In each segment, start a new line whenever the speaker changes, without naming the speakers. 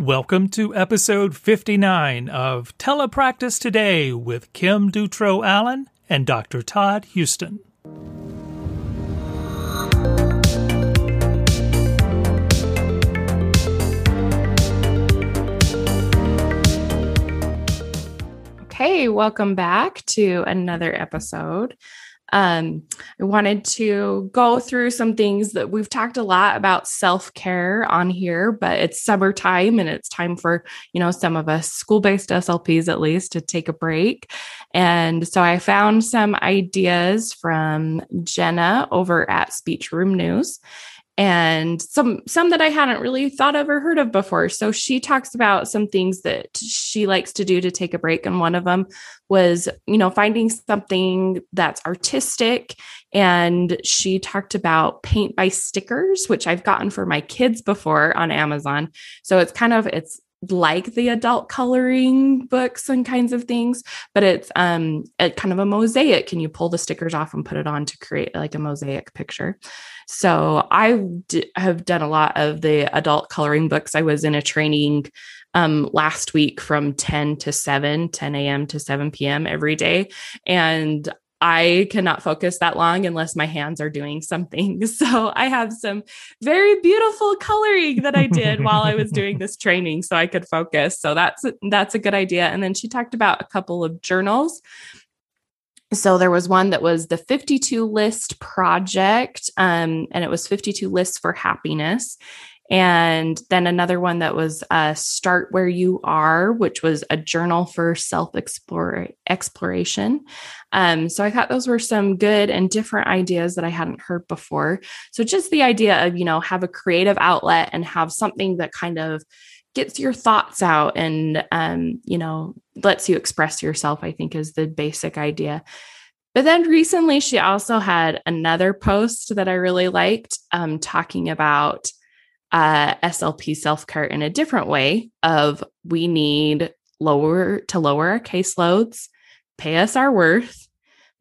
Welcome to episode 59 of Telepractice Today with Kim Dutro Allen and Dr. Todd Houston.
Okay, welcome back to another episode. Um, I wanted to go through some things that we've talked a lot about self care on here, but it's summertime and it's time for, you know, some of us school based SLPs at least to take a break. And so I found some ideas from Jenna over at Speech Room News and some some that I hadn't really thought of or heard of before. So she talks about some things that she likes to do to take a break and one of them was, you know, finding something that's artistic and she talked about paint by stickers, which I've gotten for my kids before on Amazon. So it's kind of it's like the adult coloring books and kinds of things, but it's um a, kind of a mosaic Can you pull the stickers off and put it on to create like a mosaic picture. So I d- have done a lot of the adult coloring books. I was in a training um, last week from 10 to 7, 10 a.m. to 7 p.m. every day. And I cannot focus that long unless my hands are doing something. So I have some very beautiful coloring that I did while I was doing this training so I could focus. So that's that's a good idea. And then she talked about a couple of journals. So there was one that was the 52 list project um, and it was 52 lists for happiness. And then another one that was uh, Start Where You Are, which was a journal for self exploration. Um, so I thought those were some good and different ideas that I hadn't heard before. So just the idea of, you know, have a creative outlet and have something that kind of gets your thoughts out and, um, you know, lets you express yourself, I think is the basic idea. But then recently, she also had another post that I really liked, um, talking about uh, SLP self care in a different way of we need lower to lower our caseloads, pay us our worth,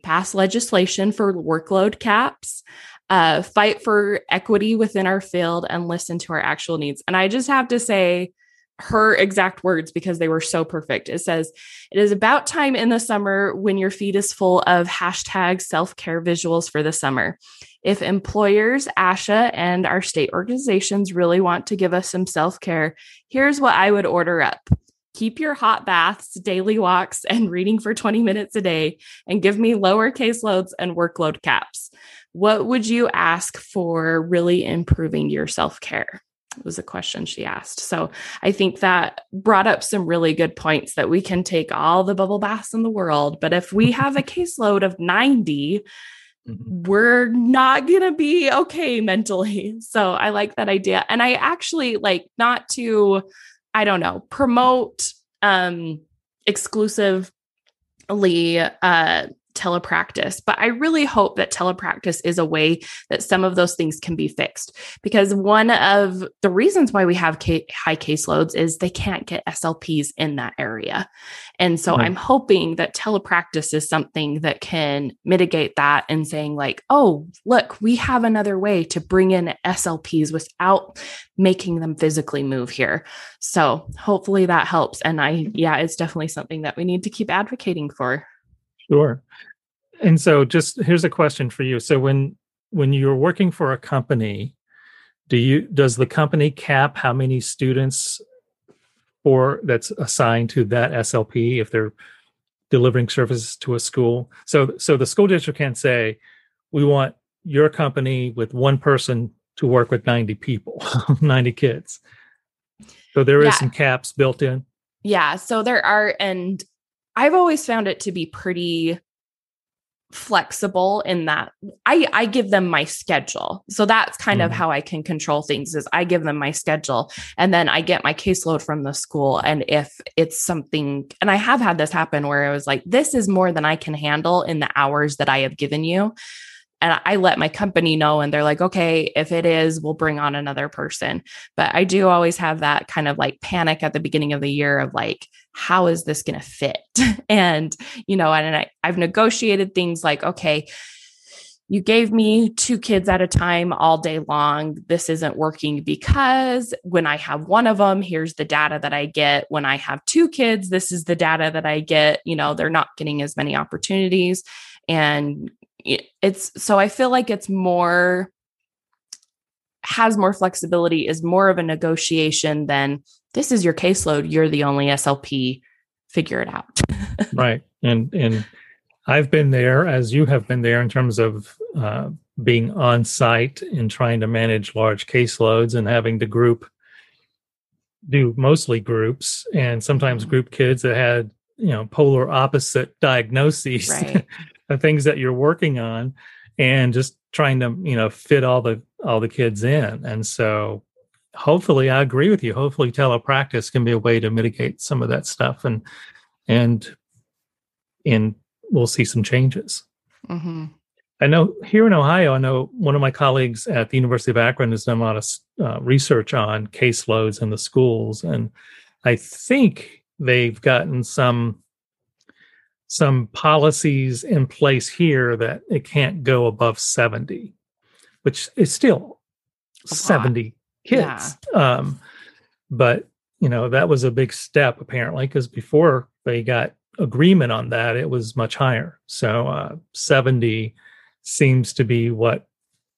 pass legislation for workload caps, uh, fight for equity within our field, and listen to our actual needs. And I just have to say, her exact words because they were so perfect. It says, It is about time in the summer when your feed is full of hashtag self care visuals for the summer. If employers, ASHA, and our state organizations really want to give us some self care, here's what I would order up. Keep your hot baths, daily walks, and reading for 20 minutes a day, and give me lower caseloads and workload caps. What would you ask for really improving your self care? Was a question she asked. So I think that brought up some really good points that we can take all the bubble baths in the world, but if we have a caseload of 90, mm-hmm. we're not going to be okay mentally. So I like that idea. And I actually like not to I don't know, promote um exclusively uh telepractice. But I really hope that telepractice is a way that some of those things can be fixed. Because one of the reasons why we have ca- high caseloads is they can't get SLPs in that area. And so right. I'm hoping that telepractice is something that can mitigate that and saying, like, oh, look, we have another way to bring in SLPs without making them physically move here. So hopefully that helps. And I, yeah, it's definitely something that we need to keep advocating for.
Sure. And so just here's a question for you. So when when you're working for a company, do you does the company cap how many students for that's assigned to that SLP if they're delivering services to a school? So so the school district can't say, we want your company with one person to work with 90 people, 90 kids. So there is yeah. some caps built in.
Yeah. So there are, and I've always found it to be pretty flexible in that I I give them my schedule. So that's kind mm. of how I can control things is I give them my schedule and then I get my caseload from the school and if it's something and I have had this happen where I was like this is more than I can handle in the hours that I have given you and I let my company know and they're like okay if it is we'll bring on another person. But I do always have that kind of like panic at the beginning of the year of like how is this going to fit? and, you know, and I, I've negotiated things like, okay, you gave me two kids at a time all day long. This isn't working because when I have one of them, here's the data that I get. When I have two kids, this is the data that I get. You know, they're not getting as many opportunities. And it's so I feel like it's more, has more flexibility, is more of a negotiation than this is your caseload. You're the only SLP. Figure it out.
right. And, and, I've been there as you have been there in terms of uh, being on site and trying to manage large caseloads and having to group do mostly groups and sometimes mm-hmm. group kids that had you know polar opposite diagnoses right. The things that you're working on and just trying to you know fit all the all the kids in and so hopefully i agree with you hopefully telepractice can be a way to mitigate some of that stuff and and and we'll see some changes. Mm-hmm. I know here in Ohio, I know one of my colleagues at the University of Akron has done a lot of uh, research on caseloads in the schools, and I think they've gotten some some policies in place here that it can't go above 70, which is still 70 kids. Yeah. Um, but you know that was a big step apparently because before they got agreement on that, it was much higher. So uh, 70 seems to be what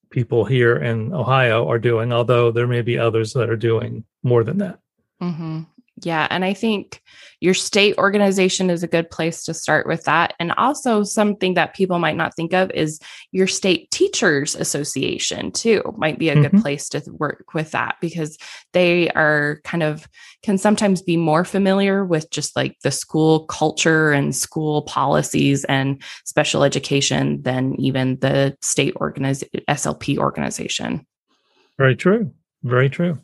people here in Ohio are doing, although there may be others that are doing more than that.
Mm-hmm. Yeah. And I think your state organization is a good place to start with that. And also, something that people might not think of is your state teachers association, too, might be a mm-hmm. good place to work with that because they are kind of can sometimes be more familiar with just like the school culture and school policies and special education than even the state organization, SLP organization.
Very true. Very true.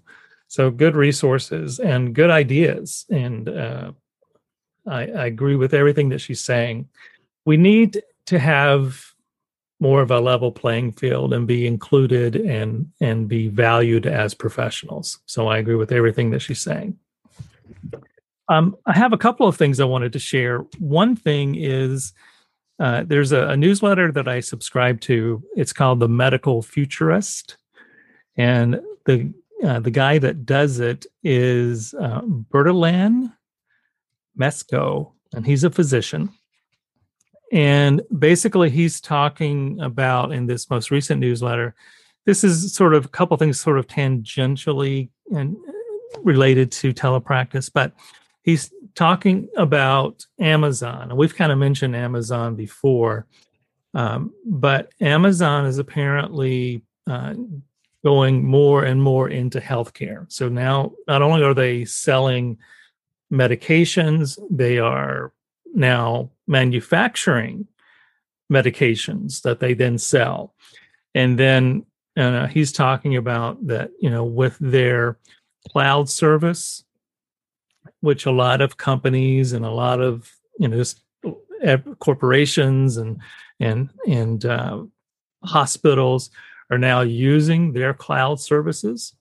So good resources and good ideas. And uh, I, I agree with everything that she's saying. We need to have more of a level playing field and be included and and be valued as professionals. So I agree with everything that she's saying. Um, I have a couple of things I wanted to share. One thing is uh, there's a, a, newsletter that I subscribe to. It's called the Medical Futurist, and the uh, the guy that does it is uh, Bertalan Mesko, and he's a physician. And basically, he's talking about in this most recent newsletter. This is sort of a couple things, sort of tangentially and related to telepractice, but he's talking about Amazon. And we've kind of mentioned Amazon before, um, but Amazon is apparently uh, going more and more into healthcare. So now, not only are they selling medications, they are now manufacturing medications that they then sell. And then uh, he's talking about that, you know, with their cloud service, which a lot of companies and a lot of, you know, just corporations and and and uh, hospitals are now using their cloud services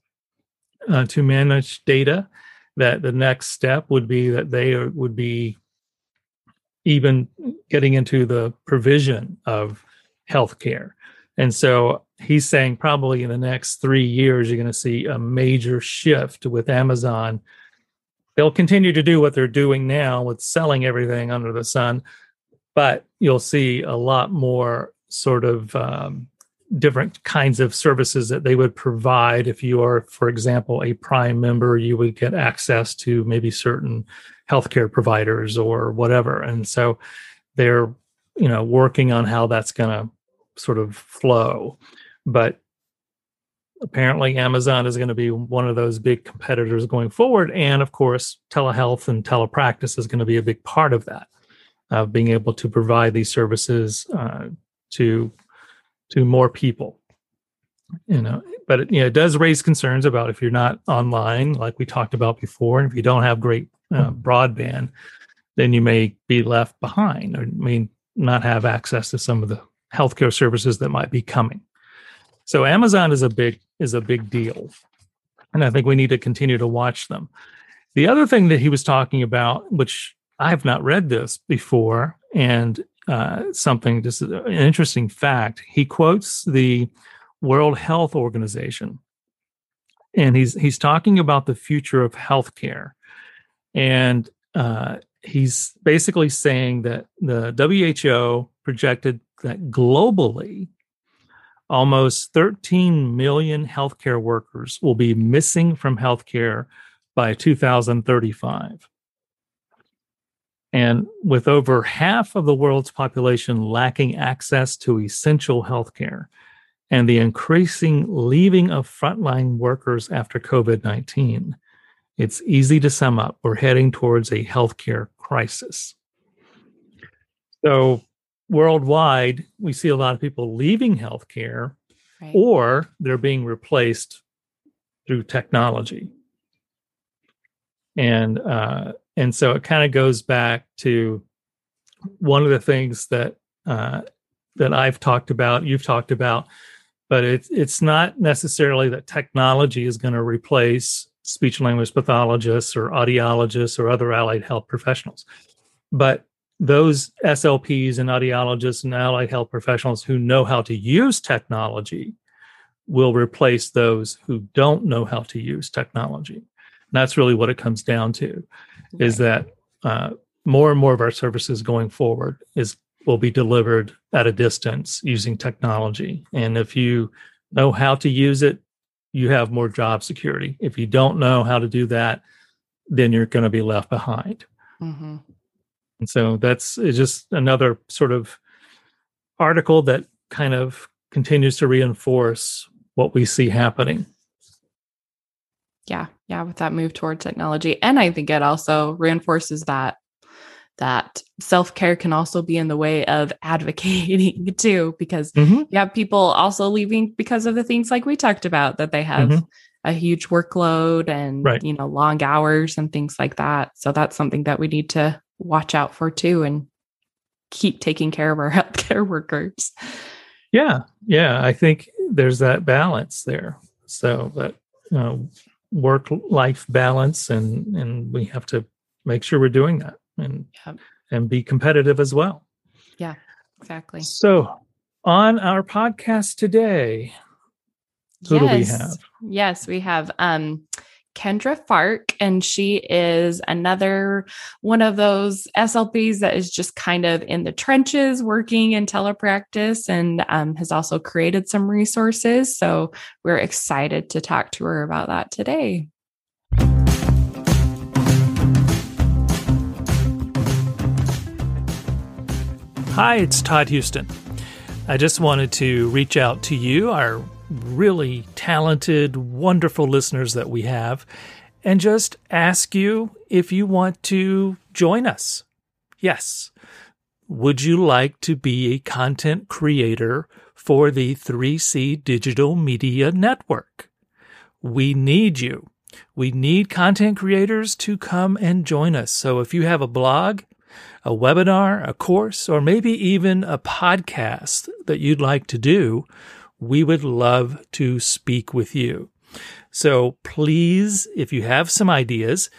uh, to manage data that the next step would be that they are, would be even getting into the provision of healthcare. And so he's saying probably in the next three years, you're going to see a major shift with Amazon. They'll continue to do what they're doing now with selling everything under the sun, but you'll see a lot more sort of um, different kinds of services that they would provide. If you are, for example, a Prime member, you would get access to maybe certain healthcare providers or whatever. And so they're, you know, working on how that's going to sort of flow. But apparently Amazon is going to be one of those big competitors going forward. And of course, telehealth and telepractice is going to be a big part of that, of being able to provide these services uh, to to more people you know but it, you know it does raise concerns about if you're not online like we talked about before and if you don't have great uh, broadband then you may be left behind or may not have access to some of the healthcare services that might be coming. So amazon is a big is a big deal and i think we need to continue to watch them. The other thing that he was talking about which i have not read this before and uh, something, just an interesting fact. He quotes the World Health Organization, and he's he's talking about the future of healthcare, and uh, he's basically saying that the WHO projected that globally, almost 13 million healthcare workers will be missing from healthcare by 2035. And with over half of the world's population lacking access to essential healthcare and the increasing leaving of frontline workers after COVID 19, it's easy to sum up we're heading towards a healthcare crisis. So, worldwide, we see a lot of people leaving healthcare right. or they're being replaced through technology. And uh, and so it kind of goes back to one of the things that uh, that I've talked about, you've talked about, but it's it's not necessarily that technology is going to replace speech language pathologists or audiologists or other allied health professionals, but those SLPs and audiologists and allied health professionals who know how to use technology will replace those who don't know how to use technology. And that's really what it comes down to is that uh, more and more of our services going forward is will be delivered at a distance using technology. And if you know how to use it, you have more job security. If you don't know how to do that, then you're going to be left behind. Mm-hmm. And so that's just another sort of article that kind of continues to reinforce what we see happening
yeah yeah with that move toward technology and i think it also reinforces that that self-care can also be in the way of advocating too because mm-hmm. you have people also leaving because of the things like we talked about that they have mm-hmm. a huge workload and right. you know long hours and things like that so that's something that we need to watch out for too and keep taking care of our healthcare workers
yeah yeah i think there's that balance there so that you know work life balance and and we have to make sure we're doing that and yep. and be competitive as well
yeah exactly
so on our podcast today who yes. do we have
yes we have um Kendra Fark, and she is another one of those SLPs that is just kind of in the trenches working in telepractice and um, has also created some resources. So we're excited to talk to her about that today.
Hi, it's Todd Houston. I just wanted to reach out to you, our really talented, wonderful listeners that we have, and just ask you if you want to join us. Yes. Would you like to be a content creator for the 3C Digital Media Network? We need you. We need content creators to come and join us. So if you have a blog, a webinar, a course, or maybe even a podcast that you'd like to do, we would love to speak with you. So please, if you have some ideas,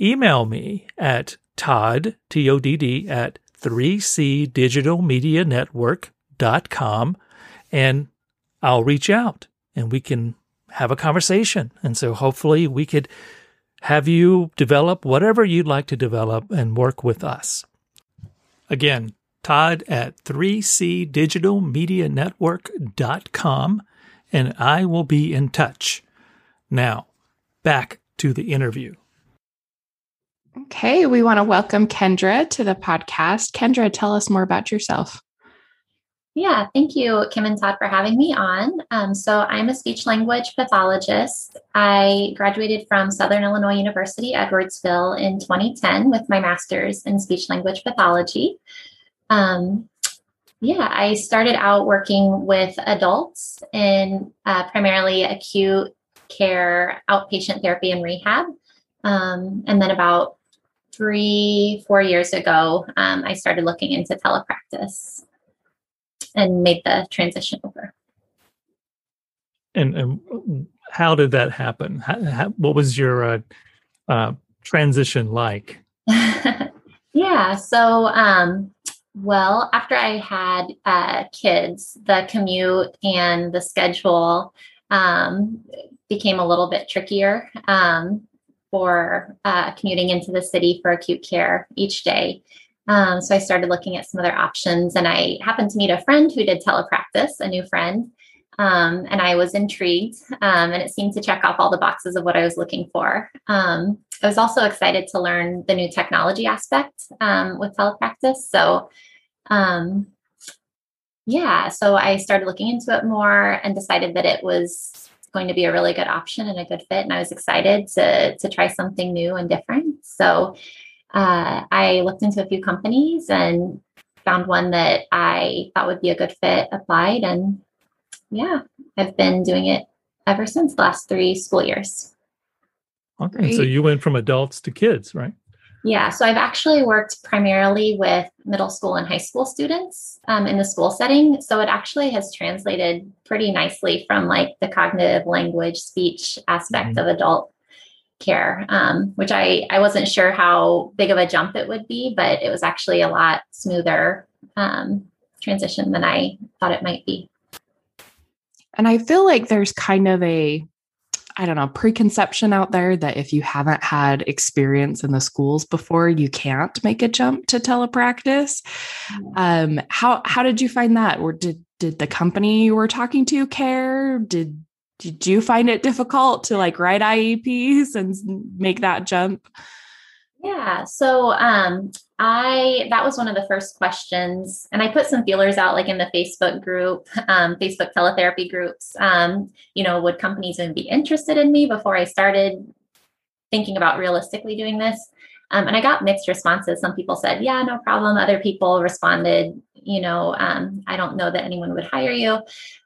email me at Todd, T O D D, at 3C Digital Media Network.com and I'll reach out and we can have a conversation. And so hopefully we could have you develop whatever you'd like to develop and work with us. Again, Todd at 3cdigitalmedianetwork.com, and I will be in touch. Now, back to the interview.
Okay, we want to welcome Kendra to the podcast. Kendra, tell us more about yourself.
Yeah, thank you, Kim and Todd, for having me on. Um, so, I'm a speech language pathologist. I graduated from Southern Illinois University, Edwardsville in 2010 with my master's in speech language pathology. Um, yeah, I started out working with adults in uh, primarily acute care, outpatient therapy, and rehab. Um, and then about three, four years ago, um, I started looking into telepractice and made the transition over.
And, and how did that happen? How, how, what was your uh, uh, transition like?
yeah, so um, Well, after I had uh, kids, the commute and the schedule um, became a little bit trickier um, for uh, commuting into the city for acute care each day. Um, so I started looking at some other options, and I happened to meet a friend who did telepractice, a new friend. Um, and I was intrigued, um, and it seemed to check off all the boxes of what I was looking for. Um, I was also excited to learn the new technology aspect um, with telepractice. So, um, yeah, so I started looking into it more and decided that it was going to be a really good option and a good fit. And I was excited to to try something new and different. So uh, I looked into a few companies and found one that I thought would be a good fit, applied, and yeah, I've been doing it ever since the last three school years.
Okay. So you went from adults to kids, right?
Yeah. So I've actually worked primarily with middle school and high school students um, in the school setting. So it actually has translated pretty nicely from like the cognitive language speech aspect mm-hmm. of adult care, um, which I, I wasn't sure how big of a jump it would be, but it was actually a lot smoother um, transition than I thought it might be.
And I feel like there's kind of a, I don't know, preconception out there that if you haven't had experience in the schools before, you can't make a jump to telepractice. Mm. Um, how how did you find that? Or did did the company you were talking to care? Did did you find it difficult to like write IEPs and make that jump?
Yeah. So um, I that was one of the first questions, and I put some feelers out, like in the Facebook group, um, Facebook teletherapy groups. Um, you know, would companies even be interested in me before I started thinking about realistically doing this? Um, and I got mixed responses. Some people said, "Yeah, no problem." Other people responded, "You know, um, I don't know that anyone would hire you."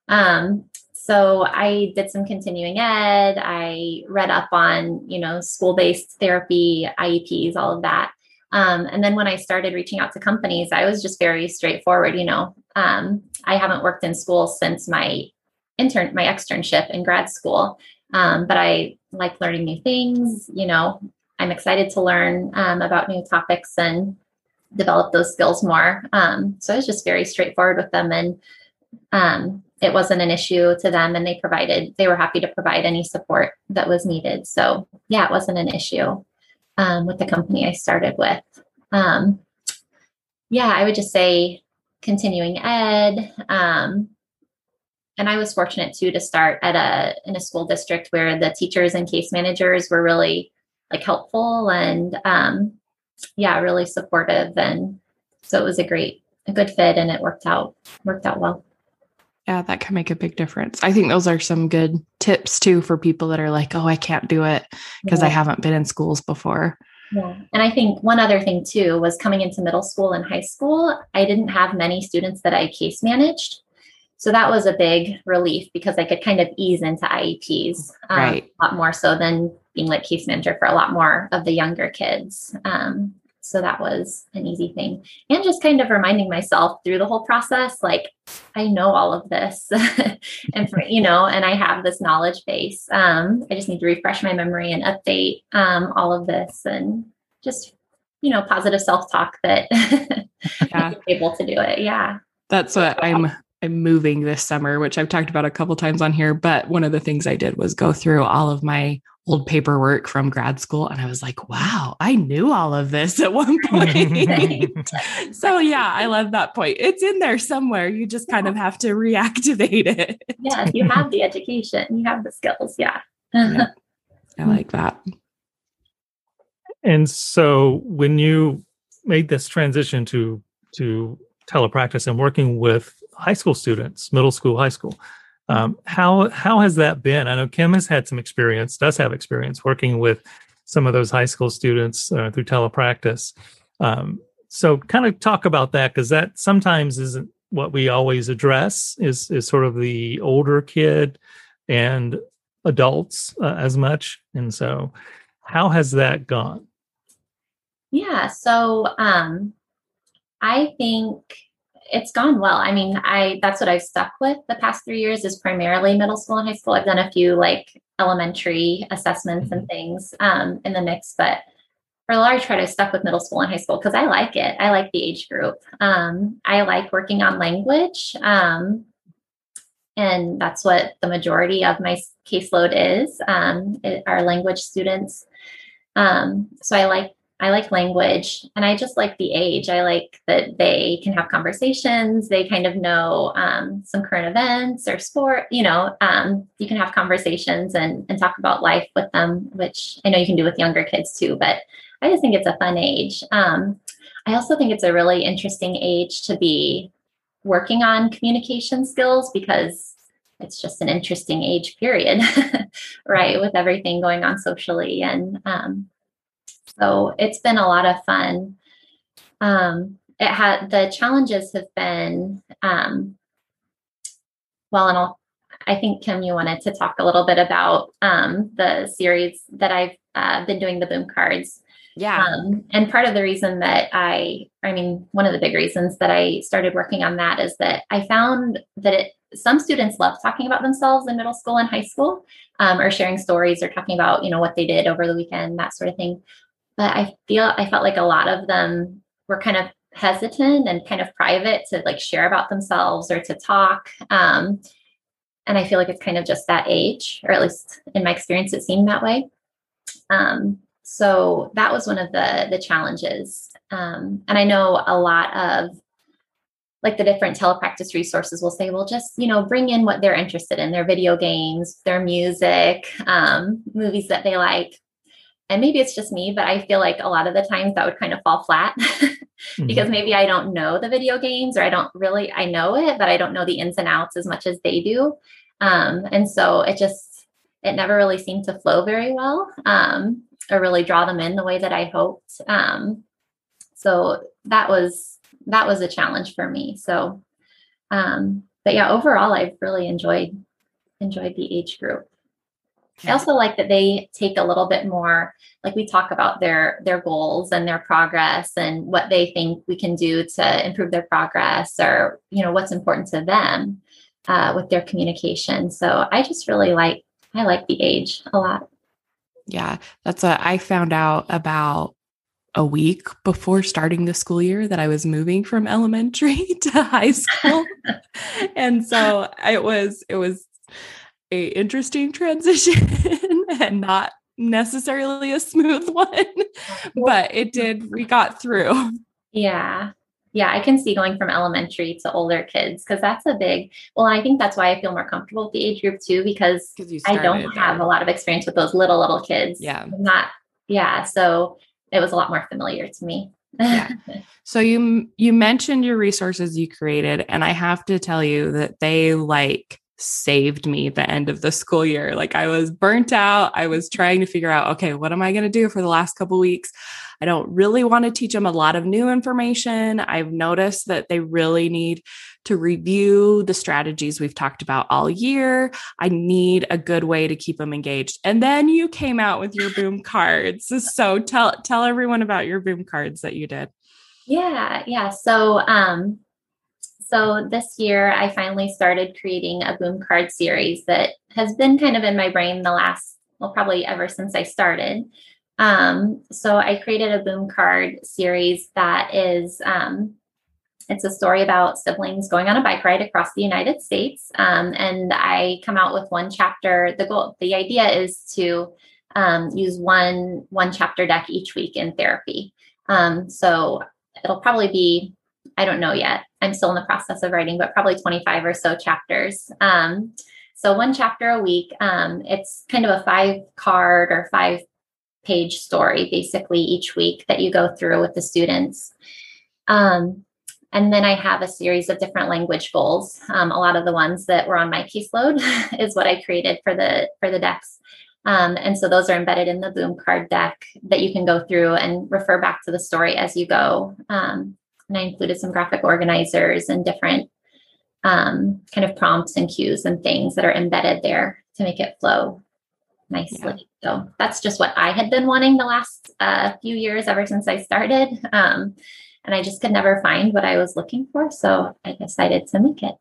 Um, so I did some continuing ed. I read up on, you know, school based therapy, IEPs, all of that. Um, and then when I started reaching out to companies, I was just very straightforward. You know, um, I haven't worked in school since my intern, my externship in grad school, um, but I like learning new things. You know, I'm excited to learn um, about new topics and develop those skills more. Um, so I was just very straightforward with them and um, it wasn't an issue to them and they provided they were happy to provide any support that was needed. So yeah it wasn't an issue um, with the company i started with. Um, yeah i would just say continuing ed um, and i was fortunate too to start at a in a school district where the teachers and case managers were really like helpful and um, yeah really supportive and so it was a great a good fit and it worked out worked out well
yeah, that can make a big difference. I think those are some good tips too for people that are like, oh, I can't do it because yeah. I haven't been in schools before.
Yeah. And I think one other thing too was coming into middle school and high school, I didn't have many students that I case managed. So that was a big relief because I could kind of ease into IEPs um, right. a lot more so than being like case manager for a lot more of the younger kids. Um, so that was an easy thing. And just kind of reminding myself through the whole process, like, I know all of this. and for, you know, and I have this knowledge base. Um, I just need to refresh my memory and update um, all of this and just, you know, positive self-talk that yeah. I'm able to do it. Yeah.
That's what I'm I'm moving this summer, which I've talked about a couple times on here. But one of the things I did was go through all of my old paperwork from grad school. And I was like, wow, I knew all of this at one point. so, yeah, I love that point. It's in there somewhere. You just kind of have to reactivate it.
yeah, you have the education, you have the skills. Yeah.
yeah. I like that.
And so, when you made this transition to to telepractice and working with high school students, middle school, high school, um, how how has that been? I know Kim has had some experience, does have experience working with some of those high school students uh, through telepractice. Um, so, kind of talk about that because that sometimes isn't what we always address. Is is sort of the older kid and adults uh, as much, and so how has that gone?
Yeah, so um, I think it's gone well. I mean, I that's what I've stuck with the past three years is primarily middle school and high school. I've done a few like elementary assessments and mm-hmm. things um, in the mix, but for the large part, I stuck with middle school and high school because I like it. I like the age group. Um, I like working on language. Um, and that's what the majority of my caseload is um, it, our language students um, so i like i like language and i just like the age i like that they can have conversations they kind of know um, some current events or sport you know um, you can have conversations and, and talk about life with them which i know you can do with younger kids too but i just think it's a fun age um, i also think it's a really interesting age to be working on communication skills because it's just an interesting age period, right? With everything going on socially. And um, so it's been a lot of fun. Um, it had the challenges have been, um, well, and I'll, I think Kim, you wanted to talk a little bit about um, the series that I've uh, been doing the boom cards.
Yeah.
Um, and part of the reason that I, I mean, one of the big reasons that I started working on that is that I found that it, some students love talking about themselves in middle school and high school, um, or sharing stories or talking about, you know, what they did over the weekend, that sort of thing. But I feel, I felt like a lot of them were kind of hesitant and kind of private to like share about themselves or to talk. Um, and I feel like it's kind of just that age, or at least in my experience, it seemed that way. Um, so that was one of the the challenges um, and i know a lot of like the different telepractice resources will say well just you know bring in what they're interested in their video games their music um, movies that they like and maybe it's just me but i feel like a lot of the times that would kind of fall flat because mm-hmm. maybe i don't know the video games or i don't really i know it but i don't know the ins and outs as much as they do um, and so it just it never really seemed to flow very well um, or really draw them in the way that I hoped. Um, so that was that was a challenge for me. So, um, but yeah, overall, I've really enjoyed enjoyed the age group. I also like that they take a little bit more, like we talk about their their goals and their progress and what they think we can do to improve their progress, or you know what's important to them uh, with their communication. So I just really like I like the age a lot.
Yeah, that's what I found out about a week before starting the school year that I was moving from elementary to high school. and so it was it was a interesting transition and not necessarily a smooth one, but it did we got through.
Yeah yeah, I can see going from elementary to older kids because that's a big. Well, I think that's why I feel more comfortable with the age group too because I don't have a lot of experience with those little little kids.
Yeah,
I'm not. Yeah, so it was a lot more familiar to me.
yeah. So you you mentioned your resources you created, and I have to tell you that they like saved me the end of the school year. Like I was burnt out. I was trying to figure out, okay, what am I going to do for the last couple weeks? I don't really want to teach them a lot of new information. I've noticed that they really need to review the strategies we've talked about all year. I need a good way to keep them engaged. And then you came out with your boom cards. So tell tell everyone about your boom cards that you did.
Yeah, yeah. So um so this year I finally started creating a boom card series that has been kind of in my brain the last, well, probably ever since I started. Um, so I created a boom card series that is um, it's a story about siblings going on a bike ride across the United States. Um, and I come out with one chapter. The goal, the idea is to um, use one one chapter deck each week in therapy. Um, so it'll probably be I don't know yet. I'm still in the process of writing, but probably 25 or so chapters. Um, so one chapter a week. Um, it's kind of a five card or five page story, basically each week that you go through with the students. Um, and then I have a series of different language goals. Um, a lot of the ones that were on my caseload is what I created for the for the decks. Um, and so those are embedded in the boom card deck that you can go through and refer back to the story as you go. Um, and I included some graphic organizers and different um, kind of prompts and cues and things that are embedded there to make it flow nicely. Yeah. So that's just what I had been wanting the last uh, few years ever since I started. Um, and I just could never find what I was looking for. So I decided to make it.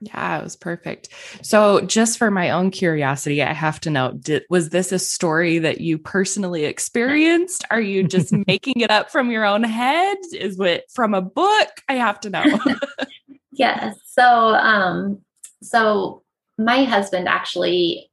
Yeah, it was perfect. So, just for my own curiosity, I have to know did, was this a story that you personally experienced? Are you just making it up from your own head? Is it from a book? I have to know.
yes. So, um, so my husband actually,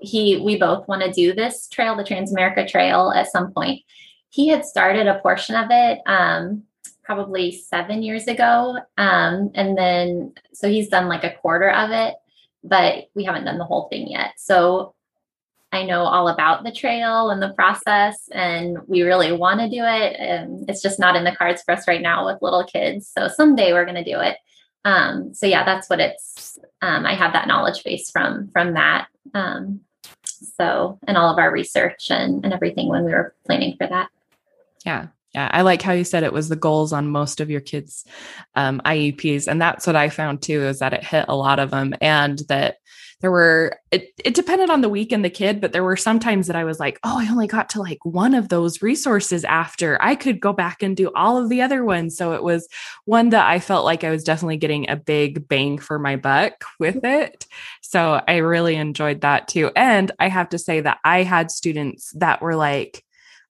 he, we both want to do this trail, the Transamerica Trail, at some point. He had started a portion of it. Um, probably seven years ago. Um, and then, so he's done like a quarter of it, but we haven't done the whole thing yet. So I know all about the trail and the process, and we really want to do it. And it's just not in the cards for us right now with little kids. So someday we're going to do it. Um, so yeah, that's what it's. Um, I have that knowledge base from from that. Um, so and all of our research and and everything when we were planning for that.
Yeah, I like how you said it was the goals on most of your kids' um, IEPs, and that's what I found too is that it hit a lot of them, and that there were it, it depended on the week and the kid, but there were some times that I was like, oh, I only got to like one of those resources after I could go back and do all of the other ones. So it was one that I felt like I was definitely getting a big bang for my buck with it. So I really enjoyed that too, and I have to say that I had students that were like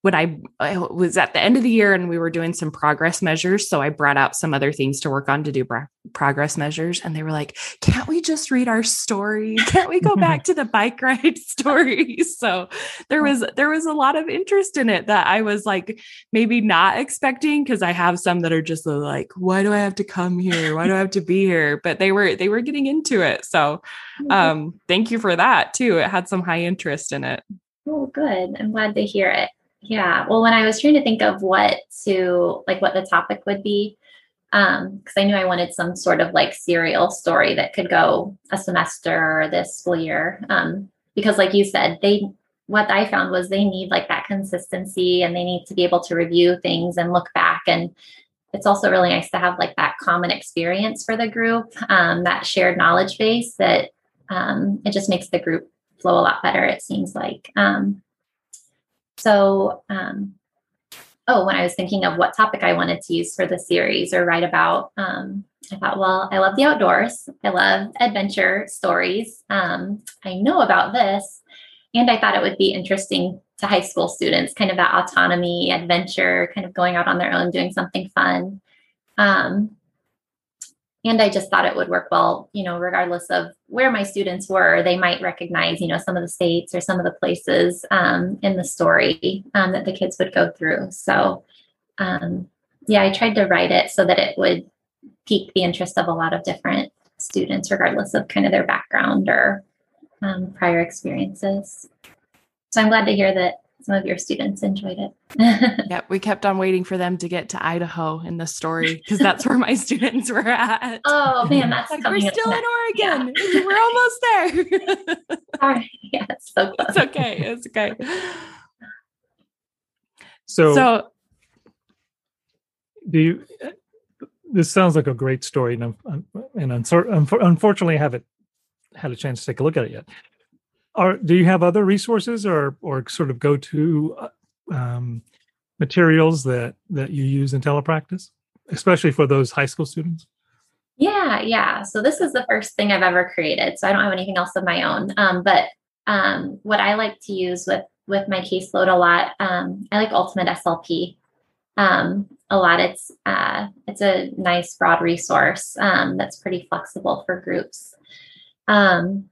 when I, I, was at the end of the year and we were doing some progress measures. So I brought out some other things to work on to do bra- progress measures. And they were like, can't we just read our story? Can't we go back to the bike ride story? So there was, there was a lot of interest in it that I was like, maybe not expecting because I have some that are just like, why do I have to come here? Why do I have to be here? But they were, they were getting into it. So mm-hmm. um, thank you for that too. It had some high interest in it.
Oh, good. I'm glad to hear it. Yeah. Well, when I was trying to think of what to like what the topic would be, um, because I knew I wanted some sort of like serial story that could go a semester or this school year. Um, because like you said, they what I found was they need like that consistency and they need to be able to review things and look back. And it's also really nice to have like that common experience for the group, um, that shared knowledge base that um, it just makes the group flow a lot better, it seems like. Um, so, um, oh, when I was thinking of what topic I wanted to use for the series or write about, um, I thought, well, I love the outdoors. I love adventure stories. Um, I know about this. And I thought it would be interesting to high school students, kind of that autonomy, adventure, kind of going out on their own, doing something fun. Um, and i just thought it would work well you know regardless of where my students were they might recognize you know some of the states or some of the places um, in the story um, that the kids would go through. So um, yeah i tried to write it so that it would pique the interest of a lot of different students regardless of kind of their background or um, prior experiences. So i'm glad to hear that some of your students enjoyed it.
yeah, we kept on waiting for them to get to Idaho in the story because that's where my students were at.
Oh man, that's
like we're still in Oregon. Yeah. We're almost there.
Sorry, yeah, it's so close.
It's okay. It's okay.
So, so do you? This sounds like a great story, and and unfortunately, I haven't had a chance to take a look at it yet are do you have other resources or or sort of go to uh, um, materials that that you use in telepractice especially for those high school students?
Yeah yeah. So this is the first thing i've ever created so i don't have anything else of my own. Um, but um, what i like to use with with my caseload a lot um, i like ultimate slp um, a lot it's uh, it's a nice broad resource um, that's pretty flexible for groups. Um,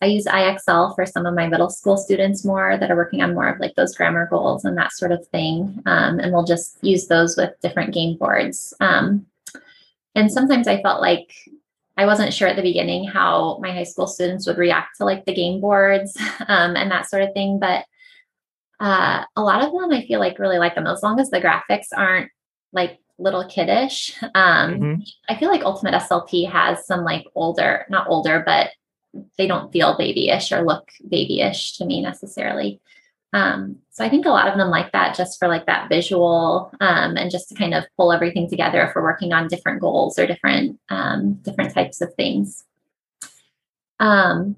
I use IXL for some of my middle school students more that are working on more of like those grammar goals and that sort of thing. Um, and we'll just use those with different game boards. Um, and sometimes I felt like I wasn't sure at the beginning how my high school students would react to like the game boards um, and that sort of thing. But uh, a lot of them I feel like really like them as long as the graphics aren't like little kiddish. Um, mm-hmm. I feel like Ultimate SLP has some like older, not older, but they don't feel babyish or look babyish to me necessarily. Um, so I think a lot of them like that just for like that visual um, and just to kind of pull everything together if we're working on different goals or different um, different types of things. Um,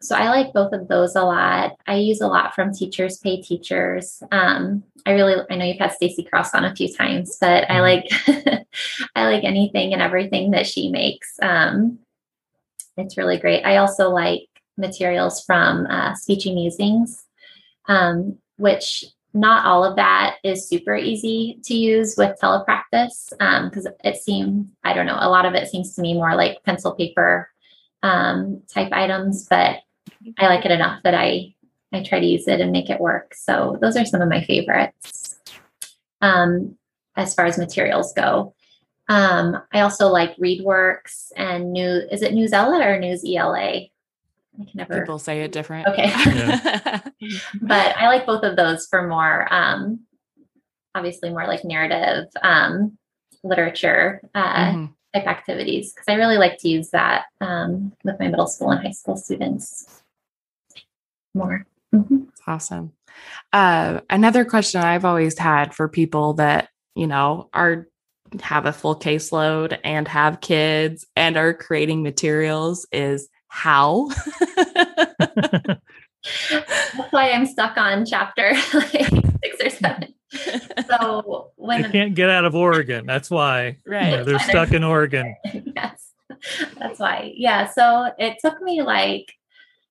so I like both of those a lot. I use a lot from Teachers Pay Teachers. Um, I really I know you've had Stacy Crouse on a few times, but I mm-hmm. like I like anything and everything that she makes. Um, it's really great. I also like materials from uh, Speechy Musings, um, which not all of that is super easy to use with telepractice because um, it seems, I don't know, a lot of it seems to me more like pencil paper um, type items, but I like it enough that I I try to use it and make it work. So those are some of my favorites um, as far as materials go. Um, I also like ReadWorks and New. Is it Newsela or News ELA? I
can never. People say it different.
Okay, but I like both of those for more, um, obviously more like narrative um, literature uh, mm-hmm. type activities because I really like to use that um, with my middle school and high school students more.
Mm-hmm. Awesome. Uh, another question I've always had for people that you know are have a full caseload and have kids and are creating materials is how.
That's why I'm stuck on chapter like six or seven. So
when they can't get out of Oregon, that's why. Right. You know, they're stuck in Oregon.
yes. That's why. Yeah. So it took me like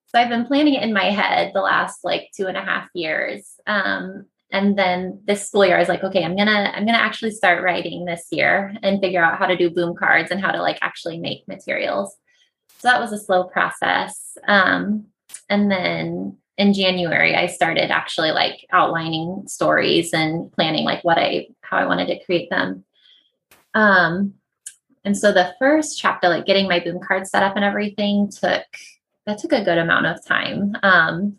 so I've been planning it in my head the last like two and a half years. Um, and then this school year i was like okay i'm gonna i'm gonna actually start writing this year and figure out how to do boom cards and how to like actually make materials. So that was a slow process. Um, and then in january i started actually like outlining stories and planning like what i how i wanted to create them. Um, and so the first chapter like getting my boom cards set up and everything took that took a good amount of time. Um,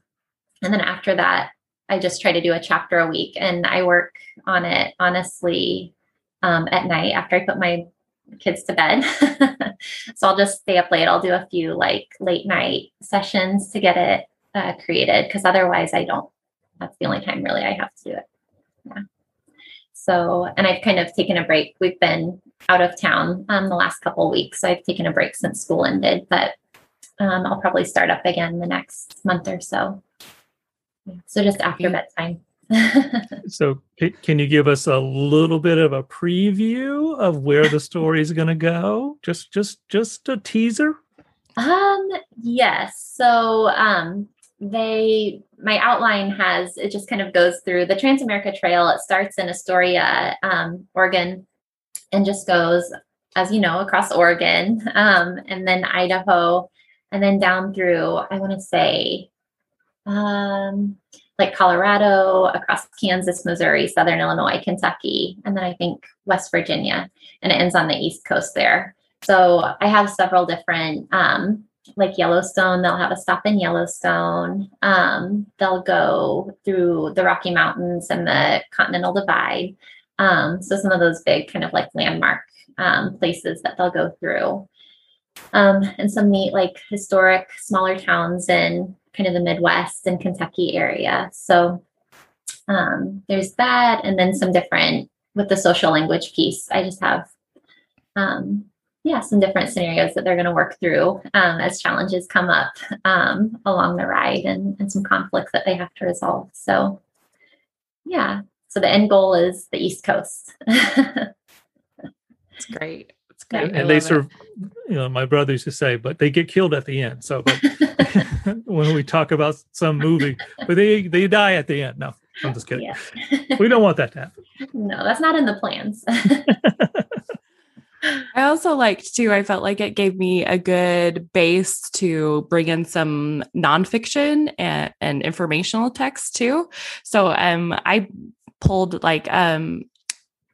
and then after that I just try to do a chapter a week and I work on it honestly um, at night after I put my kids to bed. so I'll just stay up late. I'll do a few like late night sessions to get it uh, created because otherwise I don't, that's the only time really I have to do it. Yeah. So, and I've kind of taken a break. We've been out of town um, the last couple weeks. So I've taken a break since school ended, but um, I'll probably start up again the next month or so. So just after bedtime.
so can you give us a little bit of a preview of where the story is going to go? Just just just a teaser?
Um yes. So um they my outline has it just kind of goes through the Transamerica Trail. It starts in Astoria, um, Oregon, and just goes, as you know, across Oregon, um, and then Idaho, and then down through, I want to say um, like Colorado, across Kansas, Missouri, Southern Illinois, Kentucky, and then I think West Virginia, and it ends on the East Coast there. So I have several different, um, like Yellowstone, they'll have a stop in Yellowstone. Um, they'll go through the Rocky Mountains and the Continental Divide. Um, so some of those big kind of like landmark um, places that they'll go through. Um, and some neat like historic smaller towns in kind of the Midwest and Kentucky area. So um, there's that, and then some different with the social language piece. I just have, um, yeah, some different scenarios that they're going to work through um, as challenges come up um, along the ride, and, and some conflicts that they have to resolve. So, yeah. So the end goal is the East Coast.
It's great. It's great.
And, they sort of, you know, my brother used to say, but they get killed at the end. So, but when we talk about some movie, but they they die at the end. No, I'm just kidding. Yeah. we don't want that to happen.
No, that's not in the plans.
I also liked too, I felt like it gave me a good base to bring in some nonfiction and, and informational text too. So um I pulled like um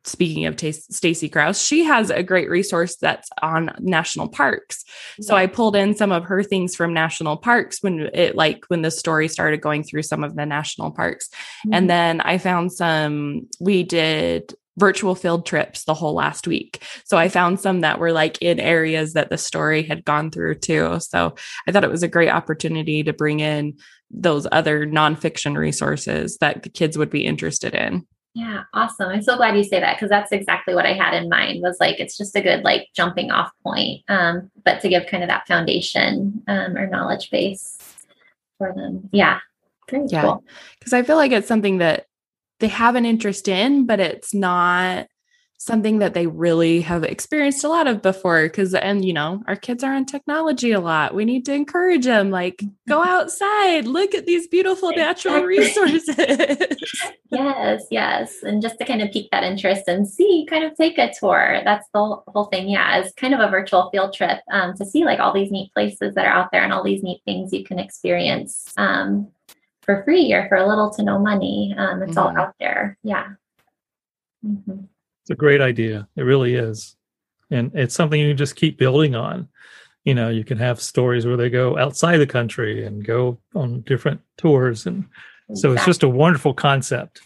speaking of Stacy Crouse, she has a great resource that's on national parks. So I pulled in some of her things from national parks when it like when the story started going through some of the national parks. Mm-hmm. And then I found some we did virtual field trips the whole last week. So I found some that were like in areas that the story had gone through too. So I thought it was a great opportunity to bring in those other nonfiction resources that the kids would be interested in.
Yeah, awesome. I'm so glad you say that because that's exactly what I had in mind was like it's just a good like jumping off point. Um, but to give kind of that foundation um, or knowledge base for them. Yeah. Very yeah. cool.
Because I feel like it's something that they have an interest in, but it's not something that they really have experienced a lot of before because and you know our kids are on technology a lot. We need to encourage them like go outside. Look at these beautiful natural resources.
Yes yes. And just to kind of pique that interest and see kind of take a tour. That's the whole thing. Yeah it's kind of a virtual field trip um, to see like all these neat places that are out there and all these neat things you can experience um, for free or for a little to no money. Um, it's mm-hmm. all out there. Yeah.
Mm-hmm. It's a great idea. It really is. And it's something you can just keep building on. You know, you can have stories where they go outside the country and go on different tours. And exactly. so it's just a wonderful concept.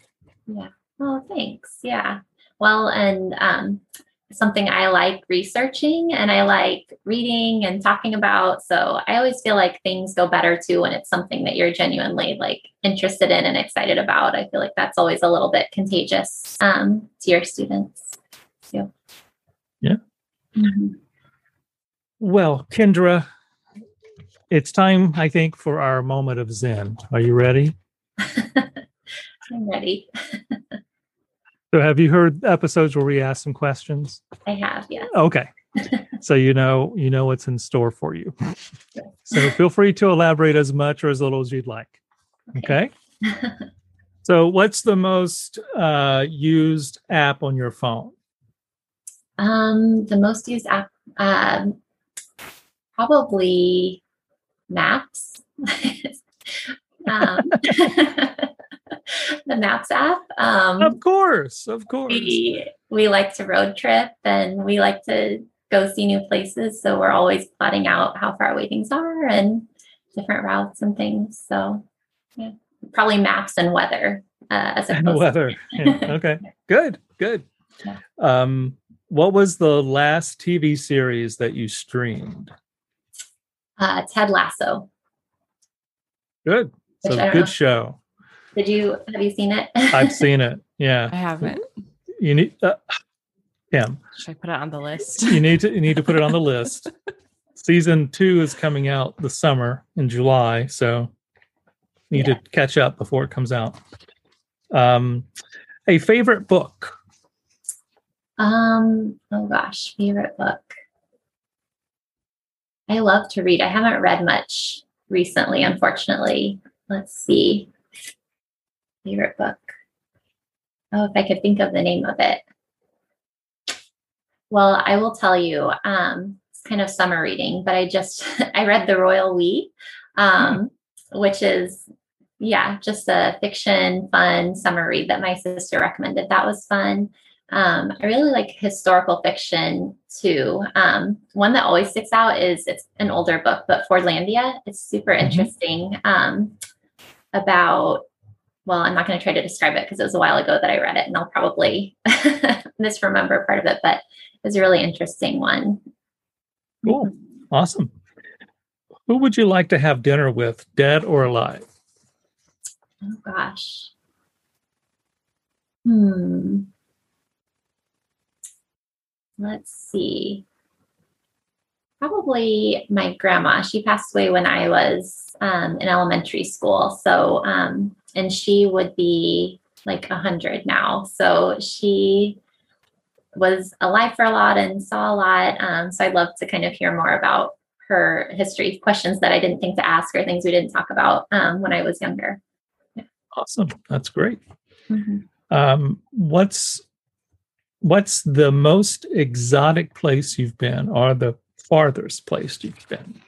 Yeah. Well, thanks. Yeah. Well, and um, something I like researching and I like reading and talking about. So I always feel like things go better too when it's something that you're genuinely like interested in and excited about. I feel like that's always a little bit contagious um, to your students. So.
Yeah. Mm-hmm. Well, Kendra, it's time, I think, for our moment of Zen. Are you ready?
I'm ready.
So have you heard episodes where we ask some questions?
I have, yeah.
Okay. so you know you know what's in store for you. so feel free to elaborate as much or as little as you'd like. Okay. okay? so what's the most uh, used app on your phone?
Um, the most used app um, probably Maps. um, the Maps app.
Um, of course, of course.
We, we like to road trip and we like to go see new places. So we're always plotting out how far away things are and different routes and things. So yeah, probably maps and weather. Uh, as
and weather. Yeah. Okay, good, good. Yeah. Um, what was the last TV series that you streamed?
Uh, Ted Lasso.
Good. So good know. show.
Did you have you seen it? I've
seen it. Yeah.
I haven't.
You need uh, Kim.
Should I put it on the list?
you need to you need to put it on the list. Season two is coming out the summer in July, so need yeah. to catch up before it comes out. Um, a favorite book.
Um. Oh gosh, favorite book. I love to read. I haven't read much recently, unfortunately. Let's see favorite book. Oh, if I could think of the name of it. Well, I will tell you, um, it's kind of summer reading, but I just I read The Royal We, um, which is yeah, just a fiction, fun summer read that my sister recommended. That was fun. Um, I really like historical fiction too. Um, one that always sticks out is it's an older book, but Fordlandia. It's super mm-hmm. interesting um, about well, I'm not going to try to describe it because it was a while ago that I read it and I'll probably misremember part of it, but it was a really interesting one.
Cool. Awesome. Who would you like to have dinner with, dead or alive?
Oh, gosh. Hmm. Let's see. Probably my grandma. She passed away when I was um, in elementary school. So um, and she would be like a hundred now. So she was alive for a lot and saw a lot. Um, so I'd love to kind of hear more about her history, questions that I didn't think to ask or things we didn't talk about um, when I was younger.
Yeah. Awesome, that's great. Mm-hmm. Um, what's what's the most exotic place you've been, or the farthest place you've been?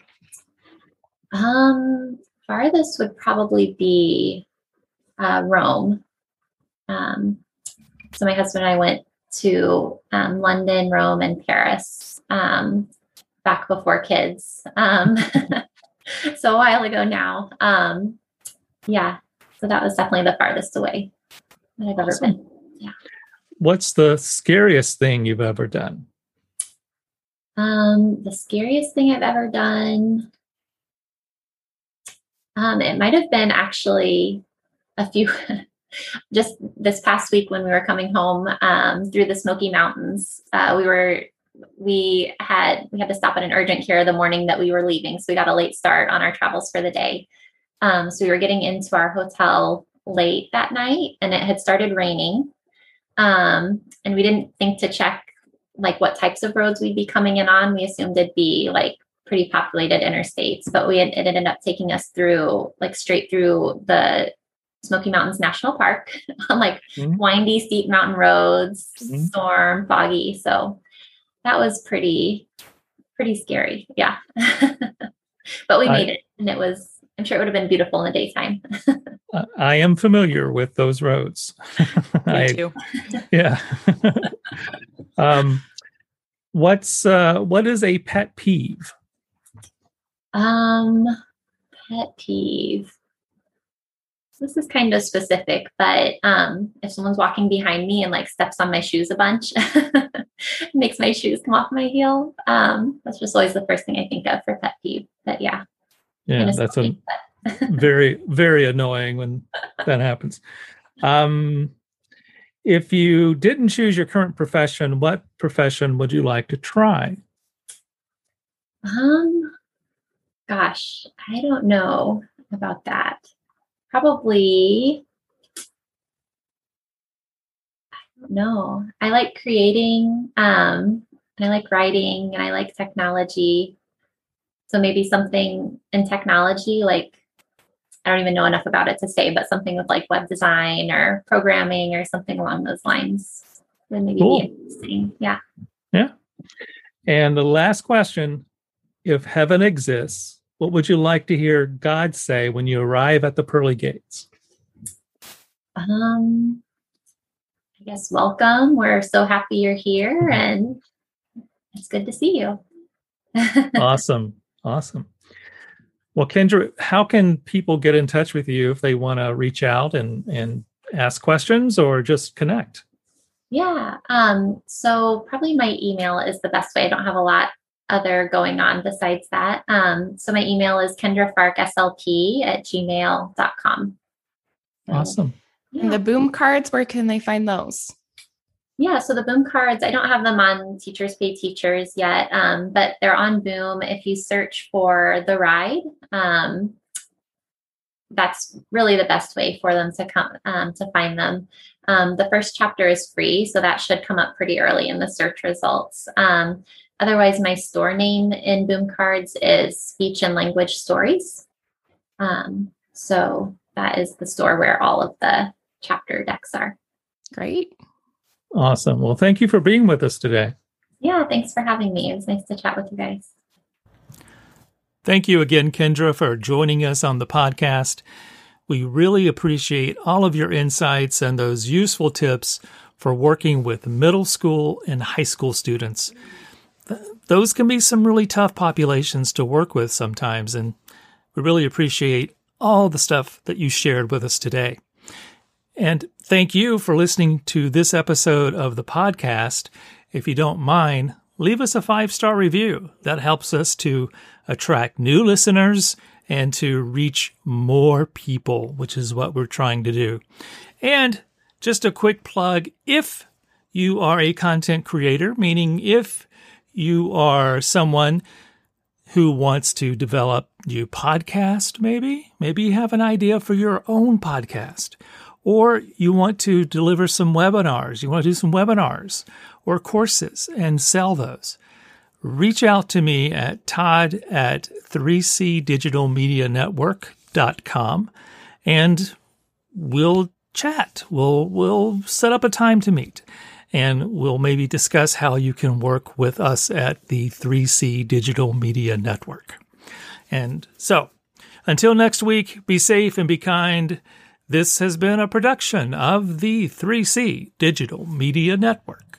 Um, farthest would probably be uh, Rome. Um, so my husband and I went to um, London, Rome, and Paris um, back before kids. Um, so a while ago now. Um, yeah, so that was definitely the farthest away that I've ever awesome. been. Yeah.
What's the scariest thing you've ever done?
Um, the scariest thing I've ever done. Um, it might have been actually a few just this past week when we were coming home um, through the Smoky Mountains. Uh, we were we had we had to stop at an urgent care the morning that we were leaving, so we got a late start on our travels for the day. Um, so we were getting into our hotel late that night, and it had started raining. Um, and we didn't think to check like what types of roads we'd be coming in on. We assumed it'd be like pretty populated interstates, but we had, it ended up taking us through like straight through the Smoky Mountains National Park on like mm-hmm. windy, steep mountain roads, mm-hmm. storm, foggy. So that was pretty, pretty scary. Yeah. but we made it and it was, I'm sure it would have been beautiful in the daytime.
I am familiar with those roads.
Me too.
yeah. um, what's, uh, what is a pet peeve?
Um, pet peeve this is kind of specific, but um, if someone's walking behind me and like steps on my shoes a bunch, makes my shoes come off my heel. Um, that's just always the first thing I think of for pet peeve. But yeah.
Yeah, that's a very, very annoying when that happens. Um, if you didn't choose your current profession, what profession would you like to try?
Um, gosh, I don't know about that probably I don't know. I like creating, um, and I like writing and I like technology. So maybe something in technology, like I don't even know enough about it to say, but something with like web design or programming or something along those lines would maybe cool. be interesting. Yeah.
Yeah. And the last question if heaven exists, what would you like to hear God say when you arrive at the pearly gates?
Um, I guess welcome. We're so happy you're here and it's good to see you.
awesome. Awesome. Well, Kendra, how can people get in touch with you if they want to reach out and, and ask questions or just connect?
Yeah. Um, so probably my email is the best way. I don't have a lot other going on besides that. Um, so my email is kendrafarkslp at gmail.com.
Awesome.
Yeah. And the boom cards, where can they find those?
Yeah, so the boom cards, I don't have them on Teachers Pay Teachers yet, um, but they're on Boom. If you search for the ride, um, that's really the best way for them to come um, to find them. Um, the first chapter is free, so that should come up pretty early in the search results. Um, Otherwise, my store name in Boom Cards is Speech and Language Stories. Um, so that is the store where all of the chapter decks are.
Great.
Awesome. Well, thank you for being with us today.
Yeah, thanks for having me. It was nice to chat with you guys.
Thank you again, Kendra, for joining us on the podcast. We really appreciate all of your insights and those useful tips for working with middle school and high school students those can be some really tough populations to work with sometimes. And we really appreciate all the stuff that you shared with us today. And thank you for listening to this episode of the podcast. If you don't mind, leave us a five star review. That helps us to attract new listeners and to reach more people, which is what we're trying to do. And just a quick plug if you are a content creator, meaning if you are someone who wants to develop new podcast, maybe, maybe you have an idea for your own podcast, or you want to deliver some webinars, you want to do some webinars or courses and sell those. Reach out to me at todd at 3cdigitalmedianetwork.com and we'll chat. We'll, we'll set up a time to meet and we'll maybe discuss how you can work with us at the 3C Digital Media Network. And so, until next week, be safe and be kind. This has been a production of the 3C Digital Media Network.